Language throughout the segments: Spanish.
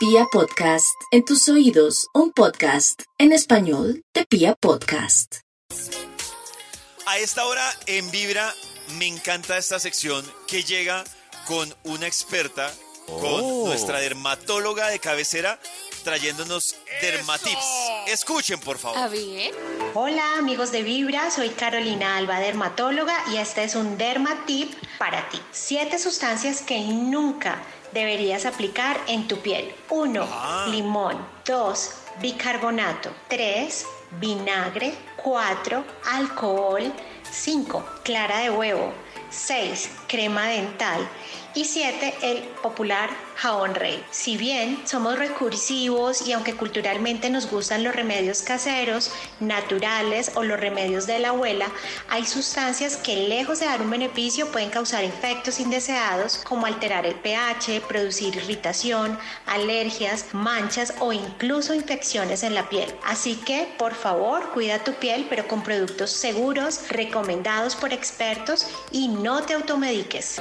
Pia Podcast, en tus oídos, un podcast en español de Pia Podcast. A esta hora en Vibra me encanta esta sección que llega con una experta, con nuestra dermatóloga de cabecera, trayéndonos dermatips. Escuchen, por favor. A ver. Hola amigos de Vibra, soy Carolina Alba, dermatóloga y este es un Dermatip para ti. Siete sustancias que nunca deberías aplicar en tu piel. 1. Ah. Limón. 2. Bicarbonato. 3. Vinagre. 4. Alcohol. 5. Clara de huevo. 6. Crema dental. Y 7. El popular jabón rey. Si bien somos recursivos y aunque culturalmente nos gustan los remedios caseros, naturales o los remedios de la abuela, hay sustancias que lejos de dar un beneficio pueden causar efectos indeseados como alterar el pH, producir irritación, alergias, manchas o incluso infecciones en la piel. Así que, por favor, cuida tu piel pero con productos seguros, recomendados por expertos y no te automediques.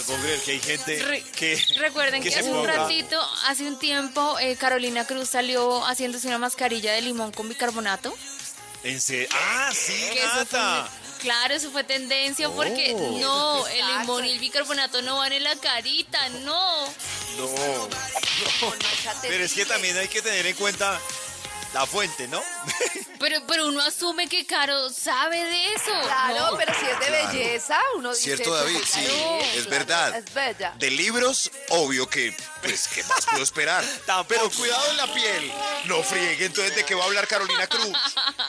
No puedo creer que hay gente Re- que. Recuerden que, se hace un ponga- ratito, hace un tiempo, eh, Carolina Cruz salió haciéndose una mascarilla de limón con bicarbonato. En serio. Ah, sí, Que Nata. claro, eso fue tendencia porque Oh. no, el limón y el bicarbonato no van en la carita, no. No. Pero es que también hay que tener en cuenta la fuente, ¿no? Pero, pero uno asume que Caro sabe de eso. Claro, No. pero si es de belleza, uno dice... Cierto, David, pues, sí, claro, es verdad. Es bella. De libros, obvio que, pues, ¿qué más puedo esperar? Pero cuidado en la piel. No friegue, entonces, ¿de qué va a hablar Carolina Cruz?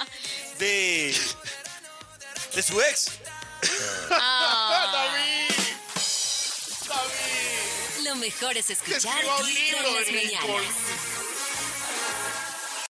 De. De su ex. Ah, Lo mejor es escuchar escriba un libro en las mañanas.